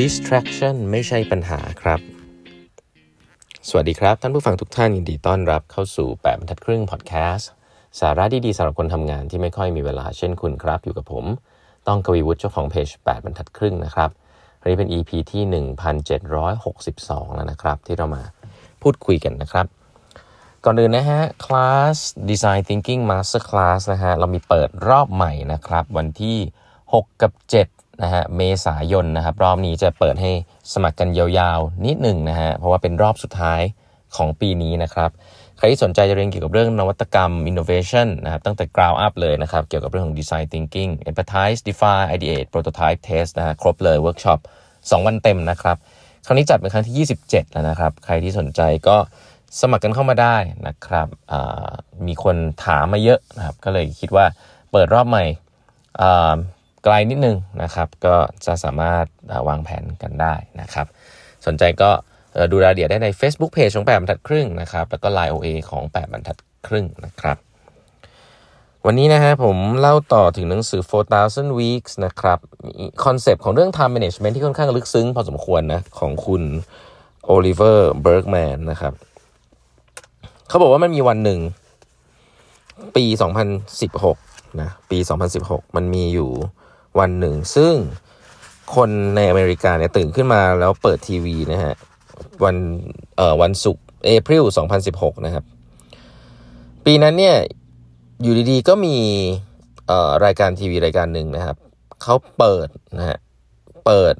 distraction ไม่ใช่ปัญหาครับ สวัสดีครับ ท่านผู้ฟังทุกท่านยินดีต้อนรับเข้าสู่ 8บรรทัดครึ่งพอดแคสต์สาระดีๆสำหรับคนทำงานที่ไม่ค่อยมีเวลาเช่นคุณครับ อยู่กับผม ต้องกวีวุฒิเจ้าของเพจ8บรรทัดครึ่งนะครับวันนี้เป็น EP ที่ 1762 แล้วนะครับ ที่เรามาพูดคุยกันนะครับ ก่อนอื่นนะฮะคลาส Design Thinking Master Class นะฮะเรามีเปิดรอบใหม่นะครับ วันที่ 6 กับ 7 นะฮะเมษายนนะครับรอบนี้จะเปิดให้สมัครกันยาวๆ นิดหนึ่งนะฮะเพราะว่าเป็นรอบสุดท้ายของปีนี้นะครับใครที่สนใจจะเรียนเกี่ยวกับเรื่องนวัตกรรม innovation นะครับตั้งแต่ ground up เลยนะครับ เกี่ยวกับเรื่องของ design thinking empathize define ideate prototype test นะฮะครบเลย workshop 2วันเต็มนะครับครั้งนี้จัดเป็นครั้งที่ 27 แล้วนะครับ ใครที่สนใจก็สมัครกันเข้ามาได้นะครับมีคนถามมาเยอะนะครับ ก็เลยคิดว่าเปิดรอบใหม่ ไกลนิดนึงนะครับ ก็จะสามารถวางแผนกันได้นะครับ สนใจก็ดูรายละเอียดได้ใน Facebook Page ของ8บรรทัดครึ่งนะครับ แล้วก็ Line OA ของ 8บรรทัดครึ่งนะครับ วันนี้นะฮะผมเล่าต่อถึงหนังสือ 4,000 weeks นะครับมีคอนเซปต์ของเรื่อง time management ที่ค่อนข้างลึกซึ้งพอสมควรนะ ของคุณโอลิเวอร์เบิร์กแมนนะครับ เขาบอกว่ามันมีวันหนึ่ง ปี 2016นะปี 2016 มันมีอยู่ วันหนึ่ง ซึ่งคนในอเมริกาเนี่ยตื่นขึ้นมาแล้วเปิดทีวีนะฮะวันเอ่อวันศุกร์ April 2016 นะครับ ปีนั้นเนี่ยอยู่ดีๆก็มีเอ่อรายการทีวีรายการหนึ่งนะครับเขาเปิดนะฮะเปิด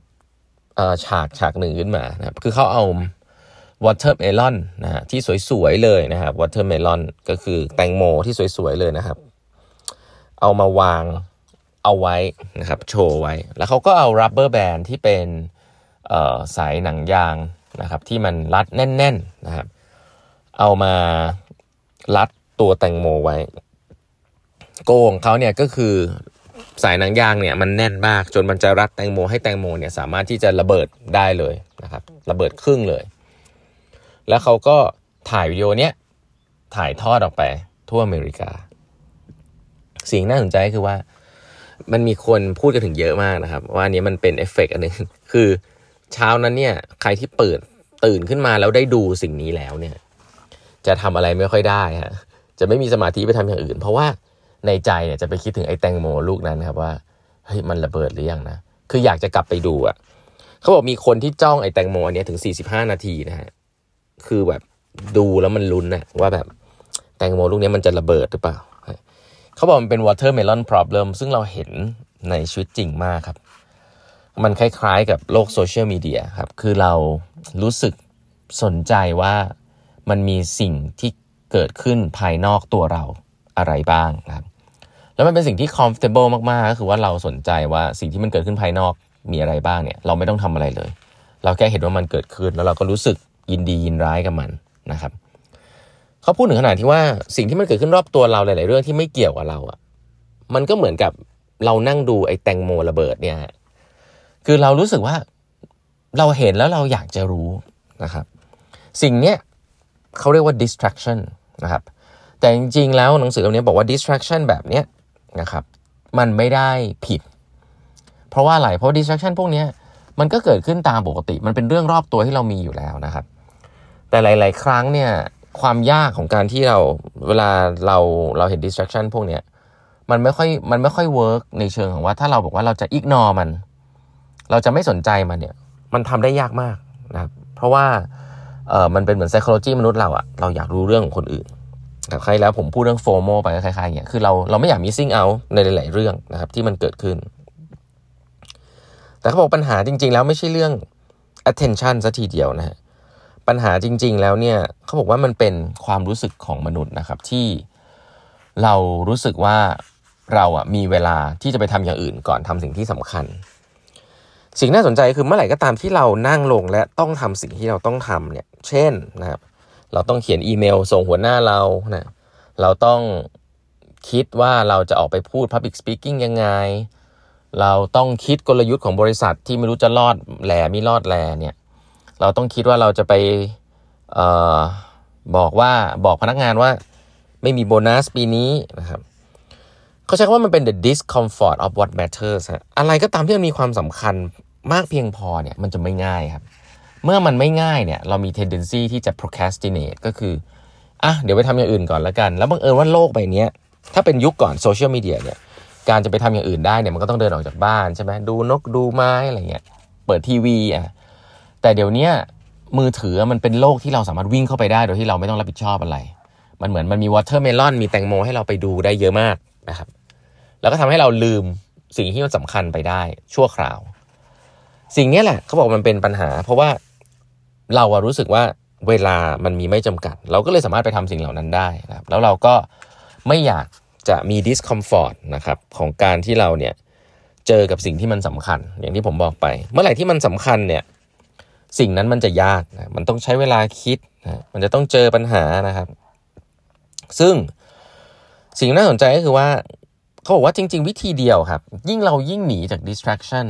เอ่อฉากฉากหนึ่งขึ้นมานะครับ คือเขาเอา watermelon นะฮะที่สวยๆเลยนะครับ watermelon ก็คือแตงโมที่สวยๆเลยนะครับ เอามาวาง เอาไว้นะครับโชว์ไว้ แล้วเขาก็เอา rubber band ที่เป็นสายหนังยางนะครับที่มันรัดแน่นๆนะครับ เอามารัดตัวแตงโมไว้ โกของเขาเนี่ยก็คือสายหนังยางเนี่ยมันแน่นมากจนมันจะรัดแตงโมให้แตงโมเนี่ยสามารถที่จะระเบิดได้เลยนะครับ ระเบิดครึ่งเลย แล้วเขาก็ถ่ายวิดีโอเนี้ยถ่ายทอดออกไปทั่วอเมริกา สิ่งน่าสนใจคือว่า มันมีคนพูดกันถึงเยอะมากนะครับ ว่าอันนี้มันเป็นเอฟเฟกอันหนึ่งคือเช้านั้นเนี่ย ใครที่เปิดตื่นขึ้นมาแล้วได้ดูสิ่งนี้แล้วเนี่ย จะทำอะไรไม่ค่อยได้ฮะจะไม่มีสมาธิไปทำอย่างอื่น เพราะว่าในใจเนี่ยจะไปคิดถึงไอ้แตงโมลูกนั้นครับว่าเฮ้ยมันระเบิดหรือยังนะคืออยากจะกลับไปดูอะเขาบอกมีคนที่จ้องไอ้แตงโมอันนี้ถึงสี่สิบห้านาทีนะฮะคือแบบดูแล้วมันลุ้นนะว่าแบบแตงโมลูกนี้มันจะระเบิดหรือเปล่า เขาบอกมันเป็น watermelon problem ซึ่งเราเห็นในชีวิตจริงมากครับ มันคล้ายๆกับโลกโซเชียลมีเดียครับ คือเรารู้สึกสนใจว่ามันมีสิ่งที่เกิดขึ้นภายนอกตัวเราอะไรบ้างนะครับ แล้วมันเป็นสิ่งที่ comfortable มากๆ ก็คือว่าเราสนใจว่าสิ่งที่มันเกิดขึ้นภายนอกมีอะไรบ้างเนี่ย เราไม่ต้องทำอะไรเลย เราแค่เห็นว่ามันเกิดขึ้นแล้วเราก็รู้สึกยินดียินร้ายกับมันนะครับ เขาพูดถึงขนาดที่ว่าสิ่งที่มันเกิดขึ้นรอบตัวเราหลาย ๆ เรื่องที่ไม่เกี่ยวกับเราอะ่ะ มันก็เหมือนกับเรานั่งดูไอ้แตงโมระเบิดเนี่ยคือเรารู้สึกว่าเราเห็นแล้วเราอยากจะรู้นะครับ สิ่งเนี้ยเขาเรียกว่า distraction นะครับ แต่จริง ๆ แล้วหนังสือเล่มนี้บอกว่า distraction แบบเนี้ยนะครับ มันไม่ได้ผิด เพราะว่าอะไรเพราะ distraction พวกนี้มันก็เกิดขึ้นตามปกติ มันเป็นเรื่องรอบตัวที่เรามีอยู่แล้วนะครับ แต่หลาย ๆ ครั้งเนี่ย ความยากของการที่เราเวลาเราเราเห็น distraction พวกเนี้ยมันไม่ค่อยมันไม่ค่อยเวิร์กในเชิงของว่าถ้าเราบอกว่าเราจะ ignore มัน เราจะไม่สนใจมันเนี่ย มันทำได้ยากมากนะครับเพราะว่าเออมันเป็นเหมือน psychology มนุษย์เราอะเราอยากรู้เรื่องของคนอื่นกับใครแล้วผมพูดเรื่อง FOMO ไปคล้ายๆอย่างเงี้ยคือเราเราไม่อยาก missing out ในหลาย ๆ เรื่องนะครับ ที่มันเกิดขึ้น แต่เขาบอกปัญหาจริง ๆ แล้วไม่ใช่เรื่อง attention ซะทีเดียวนะฮะ ปัญหาจริง ๆ แล้วเนี่ยเขาบอกว่ามันเป็นความรู้สึกของมนุษย์นะครับที่เรารู้สึกว่าเราอะมีเวลาที่จะไปทำอย่างอื่นก่อนทำสิ่งที่สำคัญ สิ่งน่าสนใจคือเมื่อไหร่ก็ตามที่เรานั่งลงและต้องทำสิ่งที่เราต้องทำเนี่ย เช่นนะครับ เราต้องเขียนอีเมลส่งหัวหน้าเรานะเราต้องคิดว่าเราจะออกไปพูด Public Speaking ยังไง เราต้องคิดกลยุทธ์ของบริษัทที่ไม่รู้จะรอดแหลไม่รอดแหล่เนี่ย เราต้องคิดว่าเราจะไปออบอกว่าบอกพนักงานว่าไม่มีโบนัสปีนี้นะครับเขาใช้คำว่ามันเป็น the discomfort of what matters อะไรก็ตามที่มันมีความสำคัญมากเพียงพอเนี่ยมันจะไม่ง่ายครับ เมื่อมันไม่ง่ายเนี่ยเรามี tendency ที่จะ procrastinate ก็คืออะเดี๋ยวไปทำอย่างอื่นก่อนแล้วกัน แล้วบังเอิญว่าโลกใบนี้ถ้าเป็นยุคก่อนโซเชียลมีเดียเนี่ยการจะไปทำอย่างอื่นได้เนี่ยมันก็ต้องเดินออกจากบ้านใช่ไหมดูนกดูไม้อะไรเงี้ยเปิดทีวีอะ แต่เดี๋ยวนี้มือถือมันเป็นโลกที่เราสามารถวิ่งเข้าไปได้โดยที่เราไม่ต้องรับผิดชอบอะไร มันเหมือนมันมี watermelon มีแตงโมให้เราไปดูได้เยอะมากนะครับ แล้วก็ทำให้เราลืมสิ่งที่มันสำคัญไปได้ชั่วคราว สิ่งนี้แหละเขาบอกมันเป็นปัญหา เพราะว่าเราอะรู้สึกว่าเวลามันมีไม่จำกัด เราก็เลยสามารถไปทำสิ่งเหล่านั้นได้นะครับแล้วเราก็ไม่อยากจะมี discomfort นะครับของการที่เราเนี่ยเจอกับสิ่งที่มันสำคัญ อย่างที่ผมบอกไป เมื่อไหร่ที่มันสำคัญเนี่ย สิ่งนั้นมันจะยากนะมันต้องใช้เวลาคิดนะมันจะต้องเจอปัญหานะครับ ซึ่งสิ่งน่าสนใจก็คือว่าเขาบอกว่าจริง ๆ วิธีเดียวครับ ยิ่งเรายิ่งหนีจาก distraction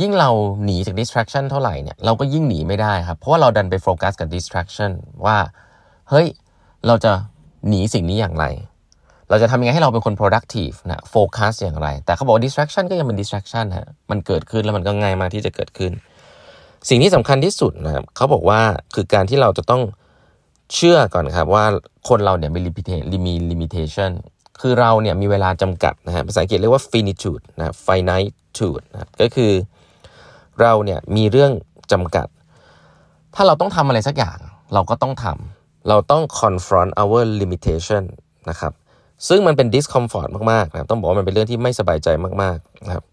ยิ่งเราหนีจาก distraction เท่าไหร่เนี่ยเราก็ยิ่งหนีไม่ได้ครับ เพราะว่าเราดันไปโฟกัสกับ distraction ว่าเฮ้ยเราจะหนีสิ่งนี้อย่างไร เราจะทำยังไงให้เราเป็นคน productive นะโฟกัสอย่างไร แต่เขาบอก distraction ก็ยังเป็น distraction ฮะมันเกิดขึ้นแล้วมันก็ง่ายมากที่จะเกิดขึ้น สิ่งที่สำคัญที่สุดนะครับเขาบอกว่าคือการที่เราจะต้องเชื่อก่อนครับว่าคนเราเนี่ยมี limitation คือเราเนี่ยมีเวลาจำกัดนะฮะภาษาอังกฤษเรียกว่า finitude นะ finitude นะก็คือเราเนี่ยมีเรื่องจำกัด ถ้าเราต้องทำอะไรสักอย่าง เราก็ต้องทำเราต้อง confront our limitation นะครับซึ่งมันเป็น discomfort มากๆนะต้องบอกว่ามันเป็นเรื่องที่ไม่สบายใจมากๆนะครับ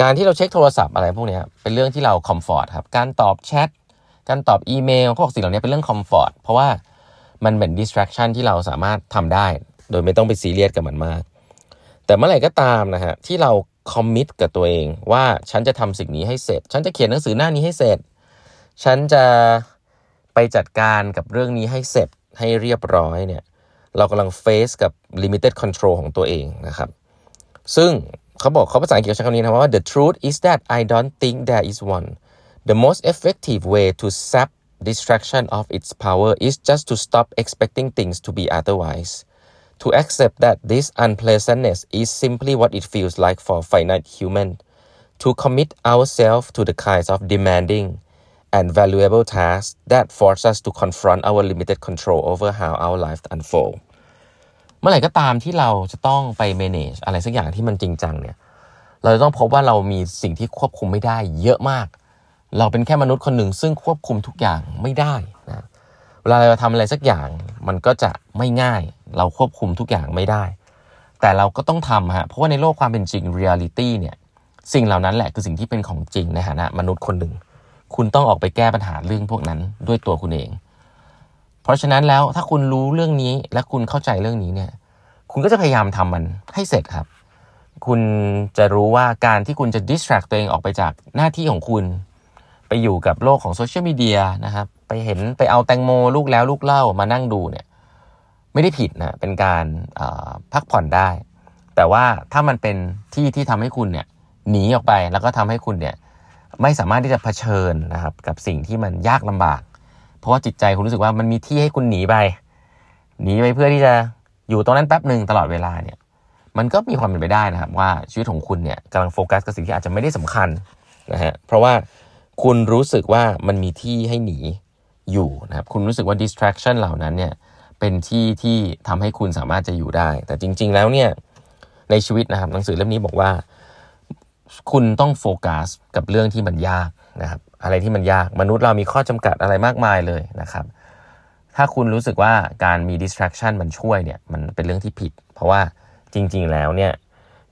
การที่เราเช็คโทรศัพท์อะไรพวกนี้เป็นเรื่องที่เรา comfort ครับ การตอบแชท การตอบอีเมลเขาบอกสิ่งเหล่านี้เป็นเรื่อง comfort เพราะว่ามันเป็น distraction ที่เราสามารถทำได้ โดยไม่ต้องไปซีเรียสกับมันมาก แต่เมื่อไหร่ก็ตามนะฮะที่เราคอมมิตกับตัวเองว่าฉันจะทำสิ่งนี้ให้เสร็จ ฉันจะเขียนหนังสือหน้านี้ให้เสร็จ ฉันจะไปจัดการกับเรื่องนี้ให้เสร็จให้เรียบร้อยเนี่ย เรากำลังเฟซกับ limited control ของตัวเองนะครับ ซึ่ง เขาบอกเขาภาษาอังกฤษใช้คำนี้นะว่า the truth is that I don't think there is one the most effective way to sap distraction of its power is just to stop expecting things to be otherwise to accept that this unpleasantness is simply what it feels like for finite human to commit ourselves to the kinds of demanding and valuable tasks that force us to confront our limited control over how our life unfold เมื่อไหร่ก็ตามที่เราจะต้องไป manage อะไรสักอย่างที่มันจริงจังเนี่ย เราจะต้องพบว่าเรามีสิ่งที่ควบคุมไม่ได้เยอะมาก เราเป็นแค่มนุษย์คนหนึ่งซึ่งควบคุมทุกอย่างไม่ได้นะเวลาเราทำอะไรสักอย่างมันก็จะไม่ง่าย เราควบคุมทุกอย่างไม่ได้ แต่เราก็ต้องทำฮะเพราะว่าในโลกความเป็นจริง reality เนี่ยสิ่งเหล่านั้นแหละคือสิ่งที่เป็นของจริงในฐานะมนุษย์คนหนึ่ง คุณต้องออกไปแก้ปัญหาเรื่องพวกนั้นด้วยตัวคุณเอง เพราะฉะนั้นแล้วถ้าคุณรู้เรื่องนี้และคุณเข้าใจเรื่องนี้เนี่ย คุณก็จะพยายามทำมันให้เสร็จครับ คุณจะรู้ว่าการที่คุณจะ distract ตัวเองออกไปจากหน้าที่ของคุณ ไปอยู่กับโลกของโซเชียลมีเดียนะครับ ไปเห็นไปเอาแตงโมลูกแล้วลูกเล่ามานั่งดูเนี่ย ไม่ได้ผิดนะเป็นการพักผ่อนได้ แต่ว่าถ้ามันเป็นที่ที่ทำให้คุณเนี่ยหนีออกไปแล้วก็ทำให้คุณเนี่ยไม่สามารถที่จะเผชิญนะครับกับสิ่งที่มันยากลำบาก เพราะว่าจิตใจคุณรู้สึกว่ามันมีที่ให้คุณหนีไป หนีไปเพื่อที่จะอยู่ตรงนั้นแป๊บหนึ่งตลอดเวลาเนี่ย มันก็มีความเป็นไปได้นะครับ ว่าชีวิตของคุณเนี่ยกำลังโฟกัสกับสิ่งที่อาจจะไม่ได้สำคัญนะฮะเพราะว่าคุณรู้สึกว่ามันมีที่ให้หนีอยู่นะครับคุณรู้สึกว่า distraction เหล่านั้นเนี่ยเป็นที่ที่ทำให้คุณสามารถจะอยู่ได้ แต่จริง ๆ แล้วเนี่ยในชีวิตนะครับหนังสือเล่มนี้บอกว่า คุณต้องโฟกัสกับเรื่องที่มันยาก นะครับอะไรที่มันยากมนุษย์เรามีข้อจำกัดอะไรมากมายเลยนะครับ ถ้าคุณรู้สึกว่าการมี distraction มันช่วยเนี่ยมันเป็นเรื่องที่ผิด เพราะว่าจริง ๆ แล้วเนี่ย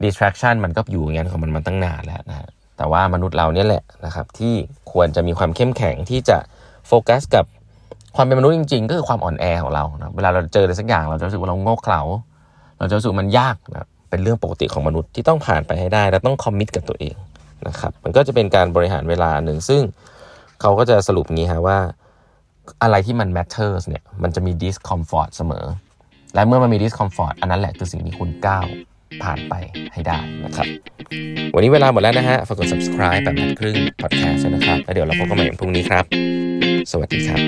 distraction มันก็อยู่อย่างนั้นของมันมาตั้งนานแล้วนะแต่ว่ามนุษย์เราเนี่ยแหละนะครับ ที่ควรจะมีความเข้มแข็งที่จะโฟกัสกับความเป็นมนุษย์จริง ๆ ก็คือความอ่อนแอของเรานะเวลาเราเจออะไรสักอย่างเราจะรู้สึกว่าเราโง่เขลาเราจะรู้สึกมันยากนะเป็นเรื่องปกติของมนุษย์ที่ต้องผ่านไปให้ได้ และต้องคอมมิตกับตัวเอง นะครับมันก็จะเป็นการบริหารเวลาหนึ่งซึ่งเขาก็จะสรุปงี้ฮะว่าอะไรที่มัน matters เนี่ยมันจะมี discomfort เสมอ และเมื่อมันมี discomfort อันนั้นแหละคือสิ่งที่คุณก้าวผ่านไปให้ได้นะครับ วันนี้เวลาหมดแล้วนะฮะ ฝากกด subscribe แบบนัดครึ่ง podcast นะครับ แล้วเดี๋ยวเราพบกันใหม่พรุ่งนี้ครับ สวัสดีครับ